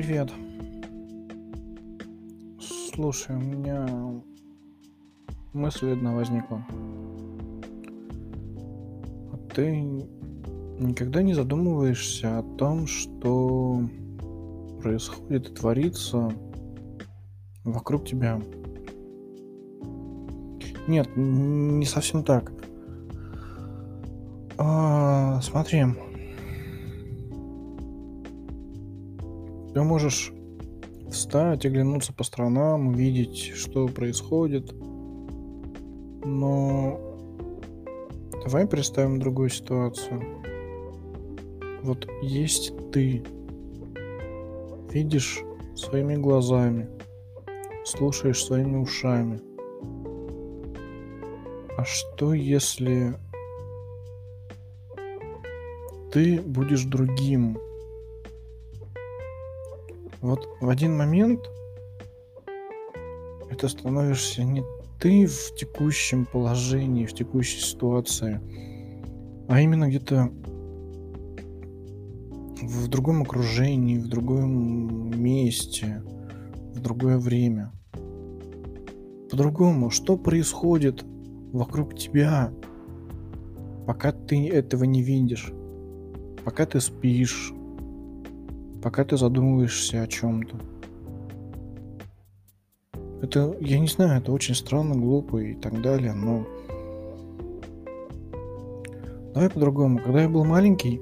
привет. Слушай, у меня мысль одна возникла. А ты никогда не задумываешься о том, что происходит и творится вокруг тебя? Нет, не совсем так. А, смотри, ты можешь встать, оглянуться по сторонам, увидеть, что происходит. Но давай представим другую ситуацию. Вот есть ты, видишь своими глазами, слушаешь своими ушами. А что если ты будешь другим? Вот в один момент это становишься не ты в текущем положении, в текущей ситуации, а именно где-то в другом окружении, в другом месте, в другое время. По-другому, что происходит вокруг тебя, пока ты этого не видишь, пока ты спишь, пока ты задумываешься о чем-то. Это, я не знаю, это очень странно, глупо и так далее, но... Давай по-другому. Когда я был маленький,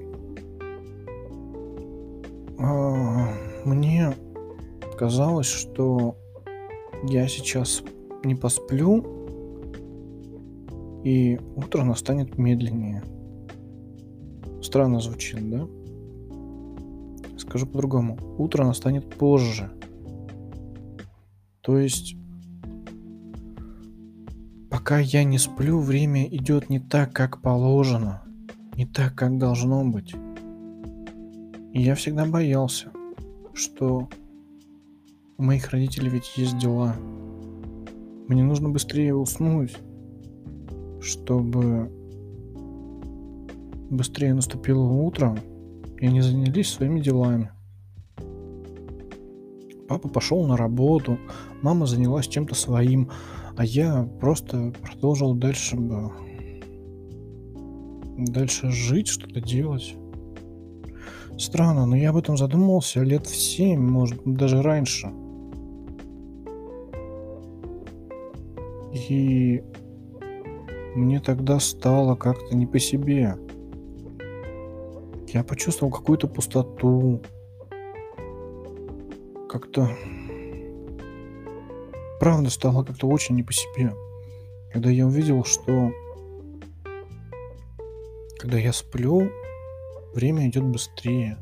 а, мне казалось, что я сейчас не посплю, и утро настанет медленнее. Странно звучит, да? Скажу по-другому. Утро настанет позже. То есть, пока я не сплю, время идет не так, как положено. Не так, как должно быть. И я всегда боялся, что у моих родителей ведь есть дела. Мне нужно быстрее уснуть, чтобы быстрее наступило утро, и они занялись своими делами. Папа пошел на работу, мама занялась чем-то своим, а я просто продолжил дальше бы дальше жить, что-то делать. Странно, но я об этом задумался лет в семь, может, даже раньше. И мне тогда стало как-то не по себе. Я почувствовал какую-то пустоту. Как-то... Правда стало как-то очень не по себе. Когда я увидел, что... Когда я сплю, время идет быстрее.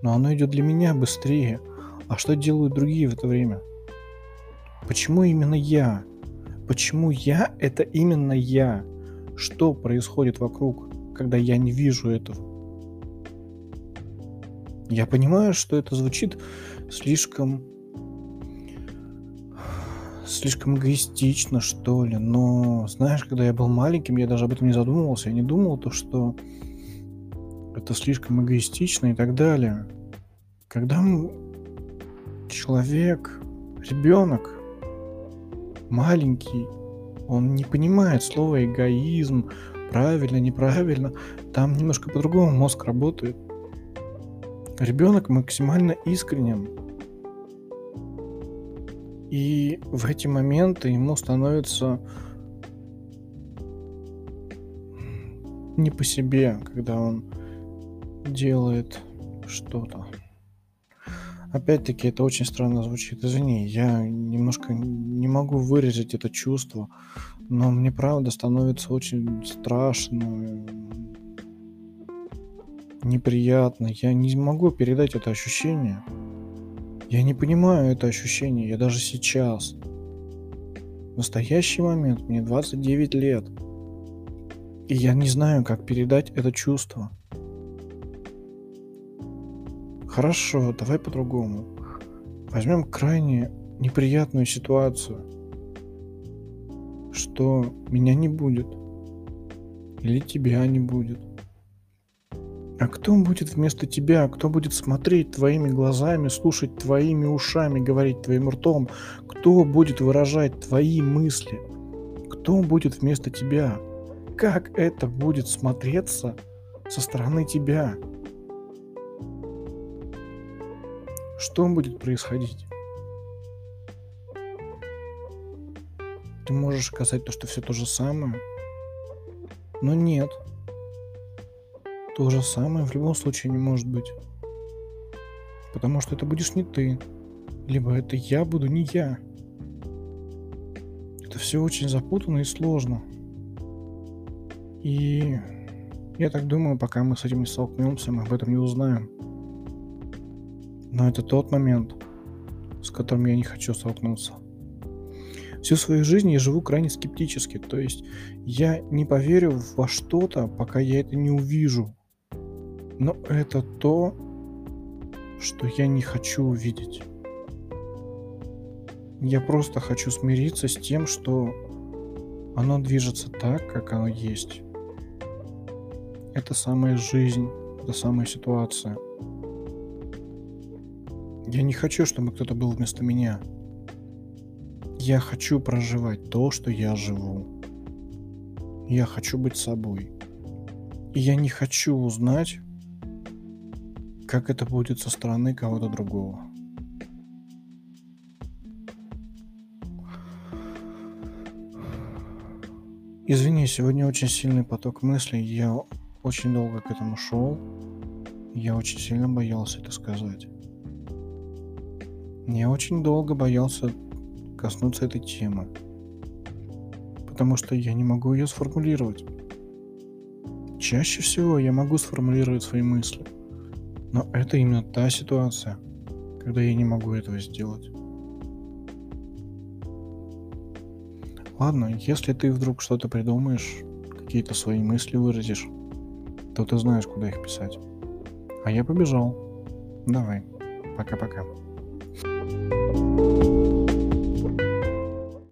Но оно идет для меня быстрее. А что делают другие в это время? Почему именно я? Почему я это именно я? Что происходит вокруг, когда я не вижу этого? Я понимаю, что это звучит слишком слишком эгоистично, что ли. Но, знаешь, когда я был маленьким, я даже об этом не задумывался. Я не думал то, что это слишком эгоистично и так далее. Когда человек, ребенок, маленький, он не понимает слова эгоизм, правильно, неправильно, там немножко по-другому мозг работает. Ребенок максимально искренен. И в эти моменты ему становится не по себе, когда он делает что-то. Опять-таки, это очень странно звучит. Извини, я немножко не могу выразить это чувство, но мне правда становится очень страшно, неприятно. Я не могу передать это ощущение. Я не понимаю это ощущение. Я даже сейчас. В настоящий момент мне 29 лет. И я не знаю, как передать это чувство. Хорошо, давай по-другому. Возьмем крайне неприятную ситуацию, что меня не будет или тебя не будет. А кто будет вместо тебя? Кто будет смотреть твоими глазами, слушать твоими ушами, говорить твоим ртом? Кто будет выражать твои мысли? Кто будет вместо тебя? Как это будет смотреться со стороны тебя? Что будет происходить? Ты можешь сказать то, что все то же самое, но нет. То же самое в любом случае не может быть. Потому что это будешь не ты. Либо это я буду не я. Это все очень запутанно и сложно. И я так думаю, пока мы с этим не столкнемся, мы об этом не узнаем. Но это тот момент, с которым я не хочу столкнуться. Всю свою жизнь я живу крайне скептически, то есть я не поверю во что-то, пока я это не увижу. Но это то, что я не хочу увидеть. Я просто хочу смириться с тем, что оно движется так, как оно есть. Это самая жизнь, это самая ситуация. Я не хочу, чтобы кто-то был вместо меня. Я хочу проживать то, что я живу. Я хочу быть собой. И я не хочу узнать, как это будет со стороны кого-то другого. Извини, сегодня очень сильный поток мыслей. Я очень долго к этому шел. Я очень сильно боялся это сказать. Я очень долго боялся коснуться этой темы. Потому что я не могу ее сформулировать. Чаще всего я могу сформулировать свои мысли – но это именно та ситуация, когда я не могу этого сделать. Ладно, если ты вдруг что-то придумаешь, какие-то свои мысли выразишь, то ты знаешь, куда их писать. А я побежал. Давай. Пока-пока.